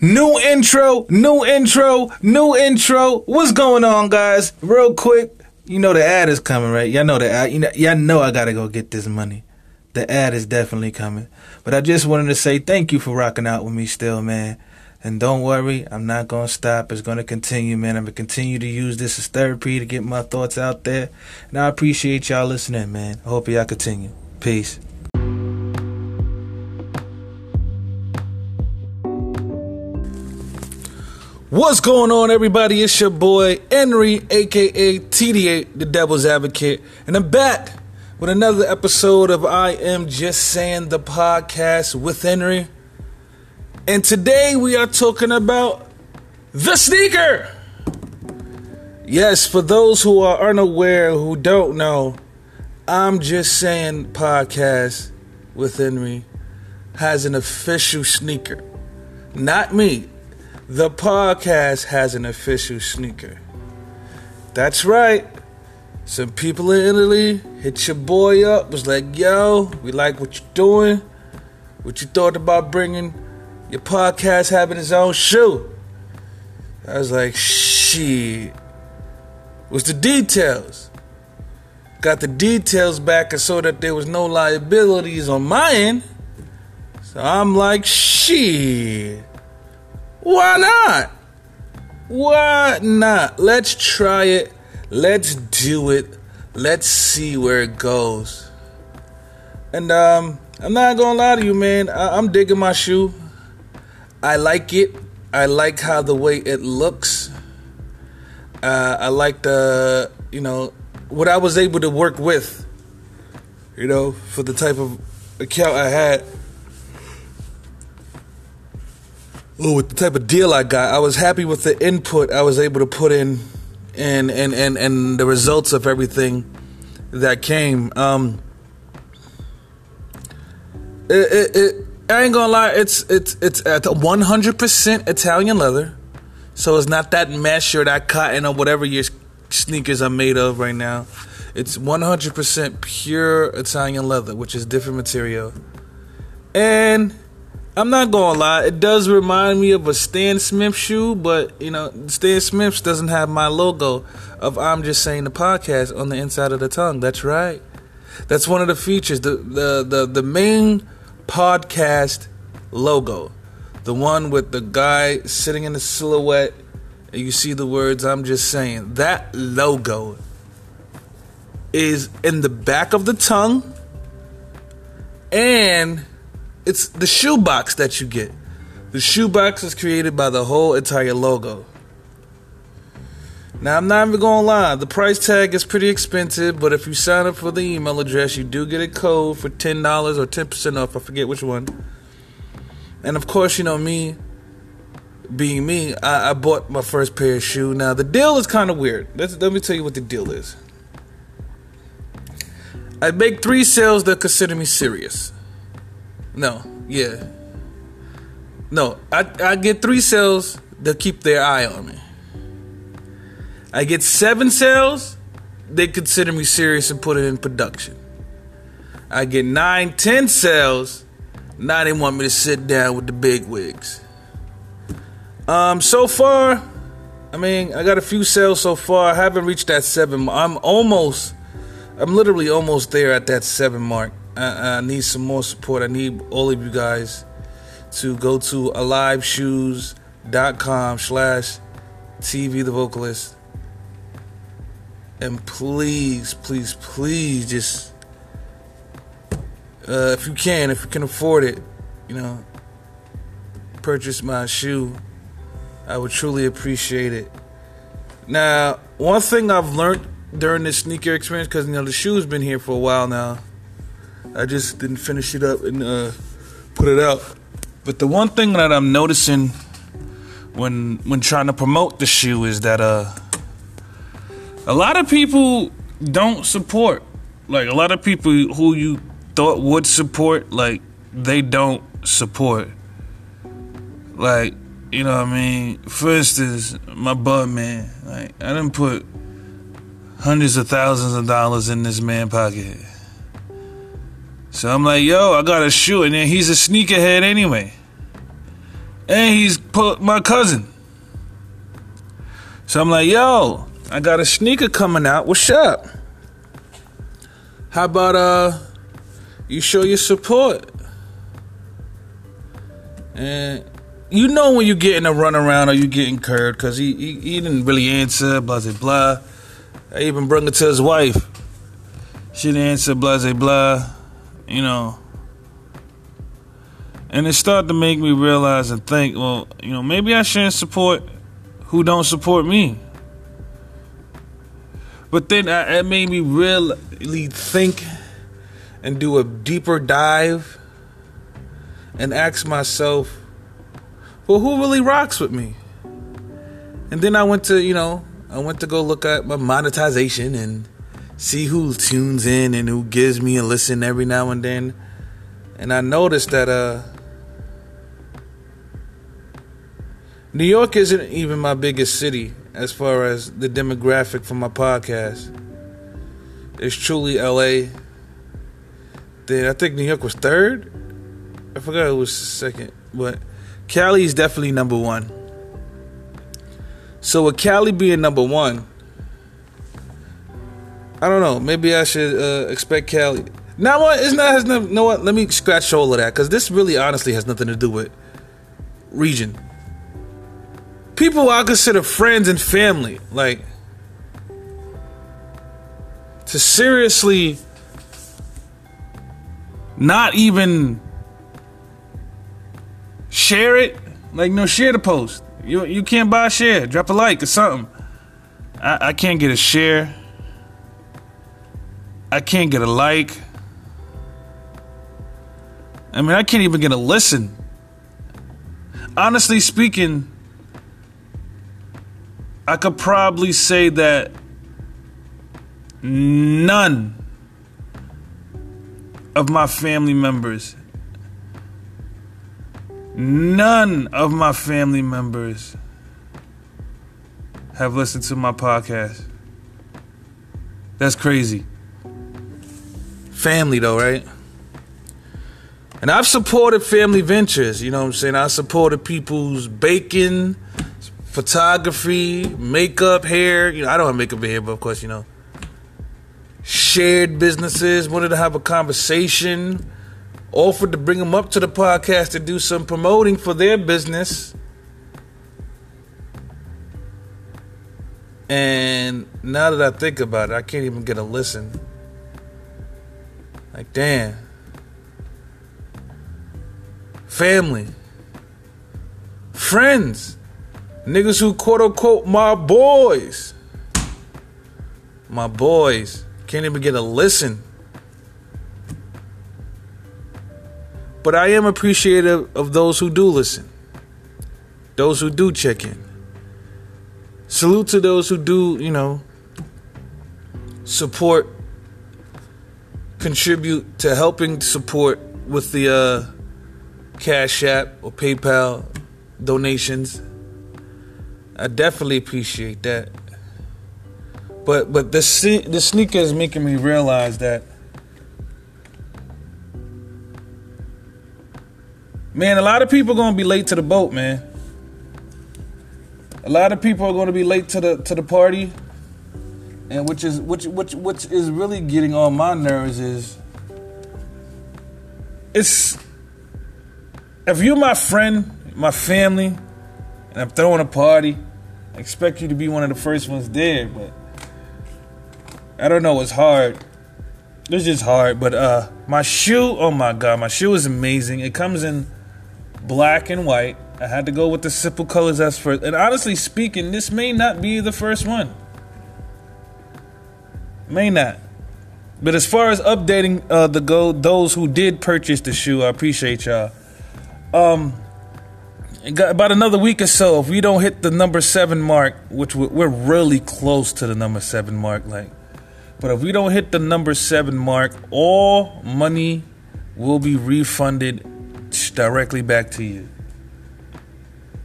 New intro, new intro, new intro. What's going on, guys? Real quick, you know the ad is coming, right? Y'all know the ad. You know, y'all know I gotta go get this money. The ad is definitely coming. But I just wanted to say thank you for rocking out with me still, man. And don't worry, I'm not gonna stop. It's gonna continue, man. I'm gonna continue to use this as therapy to get my thoughts out there. And I appreciate y'all listening, man. I hope y'all continue. Peace. What's going on, everybody? It's your boy Enri, aka TDA, the Devil's Advocate, and I'm back with another episode of I Am Just Saying the podcast with Enri. And today we are talking about the sneaker. Yes, for those who are unaware, who don't know, I'm Just Saying podcast with Henry has an official sneaker. Not me the podcast has an official sneaker. That's right. Some people in Italy hit your boy up, was like, yo, we like what you're doing. What you thought about bringing your podcast having its own shoe? I was like, shit. What's the details? Got the details back and so that there was no liabilities on my end. So I'm like, shit. Why not? Why not? Let's try it. Let's do it. Let's see where it goes. And um, I'm not gonna lie to you, man. I- am digging my shoe. I like it. I like how the way it looks. Uh, I like the, you know, what I was able to work with. You know, for the type of account I had. Oh, with the type of deal I got, I was happy with the input I was able to put in, and and and and the results of everything that came. Um, it, it, it I ain't gonna lie, it's it's it's at 100% Italian leather, so it's not that mesh or that cotton or whatever your sneakers are made of right now. It's 100% pure Italian leather, which is different material, and I'm not gonna lie, it does remind me of a Stan Smith shoe, but you know, Stan Smith's doesn't have my logo of I'm just saying the podcast on the inside of the tongue. That's right. That's one of the features. The the the, the main podcast logo. The one with the guy sitting in the silhouette and you see the words I'm just saying. That logo is in the back of the tongue and it's the shoebox that you get. The shoebox is created by the whole entire logo. Now, I'm not even gonna lie, the price tag is pretty expensive, but if you sign up for the email address, you do get a code for $10 or 10% off, I forget which one. And of course, you know, me being me, I, I bought my first pair of shoes. Now, the deal is kind of weird. Let's, let me tell you what the deal is. I make three sales that consider me serious. No, yeah. No, I, I get three sales that keep their eye on me. I get seven sales, they consider me serious and put it in production. I get nine, ten sales, now they want me to sit down with the big wigs. Um, so far, I mean, I got a few sales so far. I haven't reached that seven. I'm almost, I'm literally almost there at that seven mark. I, I need some more support. I need all of you guys to go to aliveshoes.com slash TV the vocalist. And please, please, please just uh, if you can, if you can afford it, you know, purchase my shoe. I would truly appreciate it. Now, one thing I've learned during this sneaker experience, because you know the shoe's been here for a while now, I just didn't finish it up and uh, put it out. But the one thing that I'm noticing when when trying to promote the shoe is that uh, a lot of people don't support. Like a lot of people who you thought would support, like they don't support. Like you know what I mean? For instance, my bud man. Like I didn't put hundreds of thousands of dollars in this man pocket. So I'm like, yo, I got a shoe, and then he's a sneakerhead anyway. and he's my cousin. So I'm like, yo, I got a sneaker coming out. What's up? How about uh you show your support? And you know when you're getting a runaround or you're getting curved because he, he, he didn't really answer, blah blah blah. I even brought it to his wife. She didn't answer, blah blah blah. You know. And it started to make me realize and think, well, you know, maybe I shouldn't support who don't support me. But then it made me really think and do a deeper dive and ask myself, well, who really rocks with me? And then I went to, you know, I went to go look at my monetization and see who tunes in and who gives me a listen every now and then. And I noticed that uh New York isn't even my biggest city as far as the demographic for my podcast. It's truly LA. Then I think New York was third. I forgot it was second, but Cali is definitely number one. So with Cali being number one, I don't know. Maybe I should uh, expect Cali. Now what? It's not. Has no. Know what? Let me scratch all of that because this really, honestly, has nothing to do with region people I consider friends and family, like to seriously not even share it, like no share the post. You you can't buy a share, drop a like or something. I, I can't get a share. I can't get a like. I mean, I can't even get a listen. Honestly speaking, I could probably say that none of my family members, none of my family members have listened to my podcast. That's crazy. Family, though, right? And I've supported family ventures, you know what I'm saying? I supported people's baking photography, makeup, hair. You know, I don't have makeup hair, but of course, you know, shared businesses. Wanted to have a conversation. Offered to bring them up to the podcast to do some promoting for their business. And now that I think about it, I can't even get a listen. Like, damn. Family. Friends. Niggas who quote unquote my boys. My boys. Can't even get a listen. But I am appreciative of those who do listen. Those who do check in. Salute to those who do, you know, support, contribute to helping support with the uh, Cash App or PayPal donations. I definitely appreciate that. But but the the sneaker is making me realize that man, a lot of people are gonna be late to the boat, man. A lot of people are gonna be late to the to the party, and which is which which which is really getting on my nerves is it's if you're my friend, my family, and I'm throwing a party expect you to be one of the first ones there, but I don't know. It's hard. It's just hard. But uh, my shoe, oh my god, my shoe is amazing. It comes in black and white. I had to go with the simple colors as first. And honestly speaking, this may not be the first one. May not. But as far as updating uh, the go, those who did purchase the shoe, I appreciate y'all. Um, about another week or so, if we don't hit the number seven mark, which we're really close to the number seven mark, like, but if we don't hit the number seven mark, all money will be refunded directly back to you.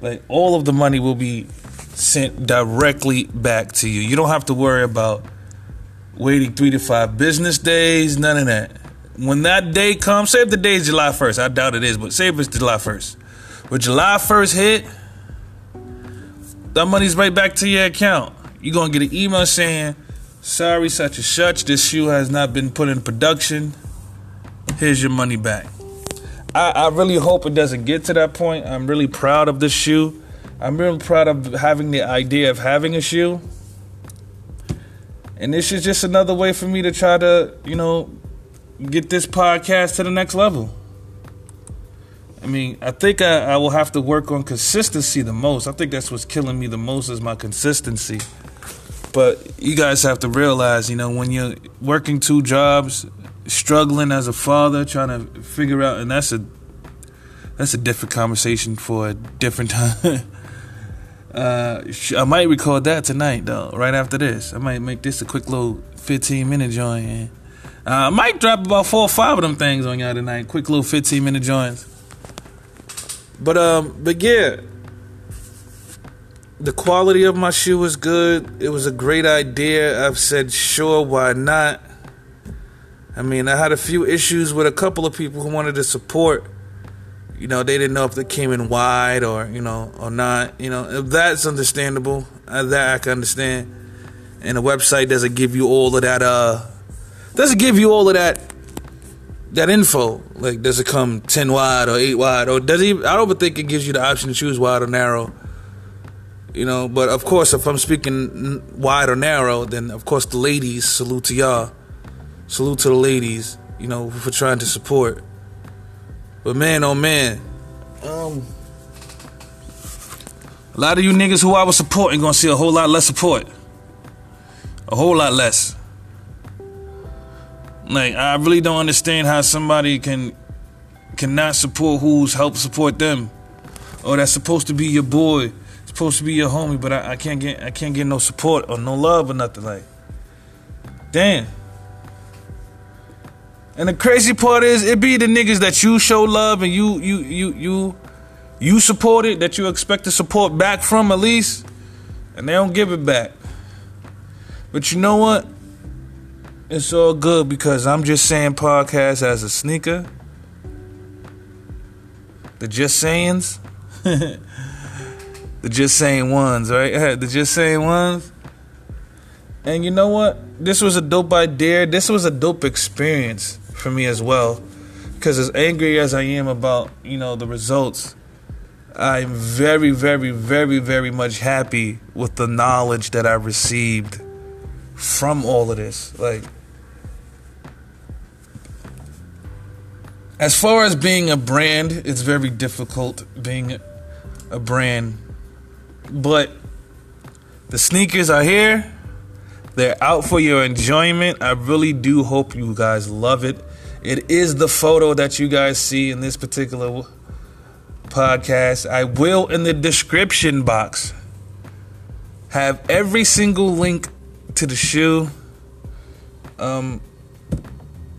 Like, all of the money will be sent directly back to you. You don't have to worry about waiting three to five business days, none of that. When that day comes, say if the day is July 1st, I doubt it is, but say if it's July 1st When July 1st hit, that money's right back to your account. You're gonna get an email saying, sorry, such and such, this shoe has not been put in production. Here's your money back. I, I really hope it doesn't get to that point. I'm really proud of this shoe. I'm really proud of having the idea of having a shoe. And this is just another way for me to try to, you know, get this podcast to the next level. I mean, I think I, I, will have to work on consistency the most. I think that's what's killing me the most is my consistency. But you guys have to realize, you know, when you're working two jobs, struggling as a father, trying to figure out, and that's a that's a different conversation for a different time. Uh, I might record that tonight, though. Right after this, I might make this a quick little 15 minute joint. Uh, I might drop about four or five of them things on y'all tonight. Quick little 15 minute joints. But um, but yeah, the quality of my shoe was good. It was a great idea. I've said sure, why not? I mean, I had a few issues with a couple of people who wanted to support. You know, they didn't know if they came in wide or you know or not. You know, that's understandable. Uh, that I can understand. And the website doesn't give you all of that. Uh, doesn't give you all of that that info. Like, does it come 10 wide or 8 wide? Or does it, I don't think it gives you the option to choose wide or narrow. You know, but of course, if I'm speaking wide or narrow, then of course the ladies, salute to y'all. Salute to the ladies, you know, for trying to support. But man, oh man, um, a lot of you niggas who I was supporting gonna see a whole lot less support. A whole lot less. Like I really don't understand how somebody can cannot support who's helped support them. Or that's supposed to be your boy, supposed to be your homie, but I, I can't get I can't get no support or no love or nothing like. Damn. And the crazy part is it be the niggas that you show love and you you you you you support it that you expect to support back from at least, and they don't give it back. But you know what? It's all good because I'm just saying podcast as a sneaker. The just sayings. the just saying ones, right? The just saying ones. And you know what? This was a dope idea. This was a dope experience for me as well. Because as angry as I am about, you know, the results, I'm very, very, very, very much happy with the knowledge that I received from all of this. Like, As far as being a brand, it's very difficult being a brand. But the sneakers are here. They're out for your enjoyment. I really do hope you guys love it. It is the photo that you guys see in this particular podcast. I will in the description box have every single link to the shoe. Um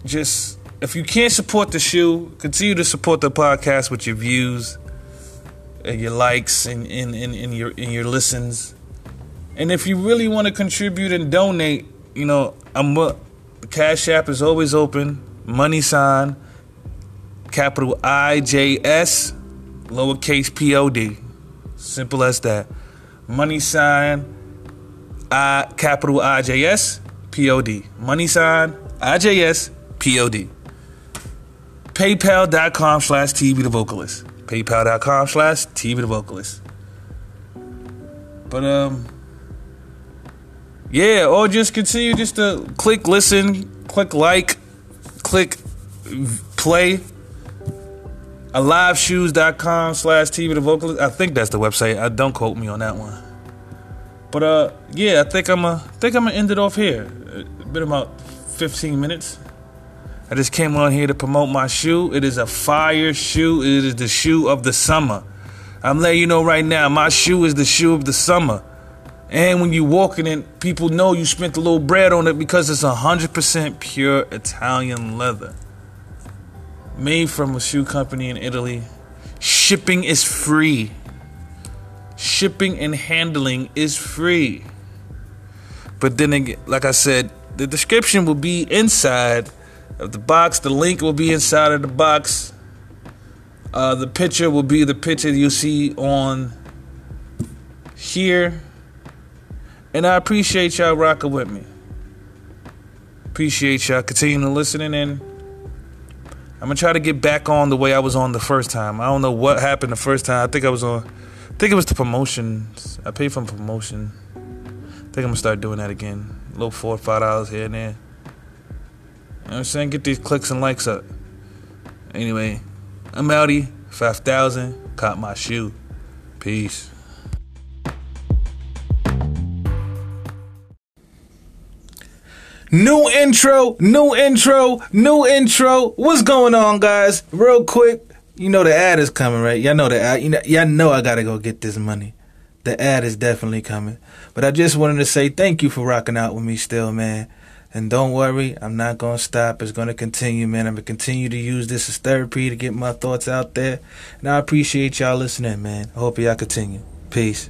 just if you can't support the shoe, continue to support the podcast with your views, and your likes, and, and, and, your and your listens. And if you really want to contribute and donate, you know, I'm Cash App is always open. Money sign, capital I J S, lowercase P O D. Simple as that. Money sign, I capital I J S P O D. Money sign I J S P O D paypal.com slash TV the vocalist. Paypal.com slash TV the vocalist. But um yeah, or just continue just to click listen, click like, click play. Aliveshoes.com slash TV the vocalist. I think that's the website. I don't quote me on that one. But uh yeah, I think I'm a think I'm gonna end it off here. It's been about 15 minutes. I just came on here to promote my shoe. It is a fire shoe. It is the shoe of the summer. I'm letting you know right now, my shoe is the shoe of the summer. And when you walk in it, people know you spent a little bread on it because it's 100% pure Italian leather. Made from a shoe company in Italy. Shipping is free. Shipping and handling is free. But then again, like I said, the description will be inside of the box. The link will be inside of the box. Uh, the picture will be the picture you see on here. And I appreciate y'all rocking with me. Appreciate y'all continuing to listening and I'm gonna try to get back on the way I was on the first time. I don't know what happened the first time. I think I was on I think it was the promotions. I paid for promotion. I think I'm gonna start doing that again. A little four or five dollars here and there. You know I'm saying? Get these clicks and likes up. Anyway, I'm outie. 5,000. Caught my shoe. Peace. New intro, new intro, new intro. What's going on, guys? Real quick, you know the ad is coming, right? Y'all know the ad. You know, y'all know I gotta go get this money. The ad is definitely coming. But I just wanted to say thank you for rocking out with me still, man. And don't worry, I'm not going to stop. It's going to continue, man. I'm going to continue to use this as therapy to get my thoughts out there. And I appreciate y'all listening, man. I hope y'all continue. Peace.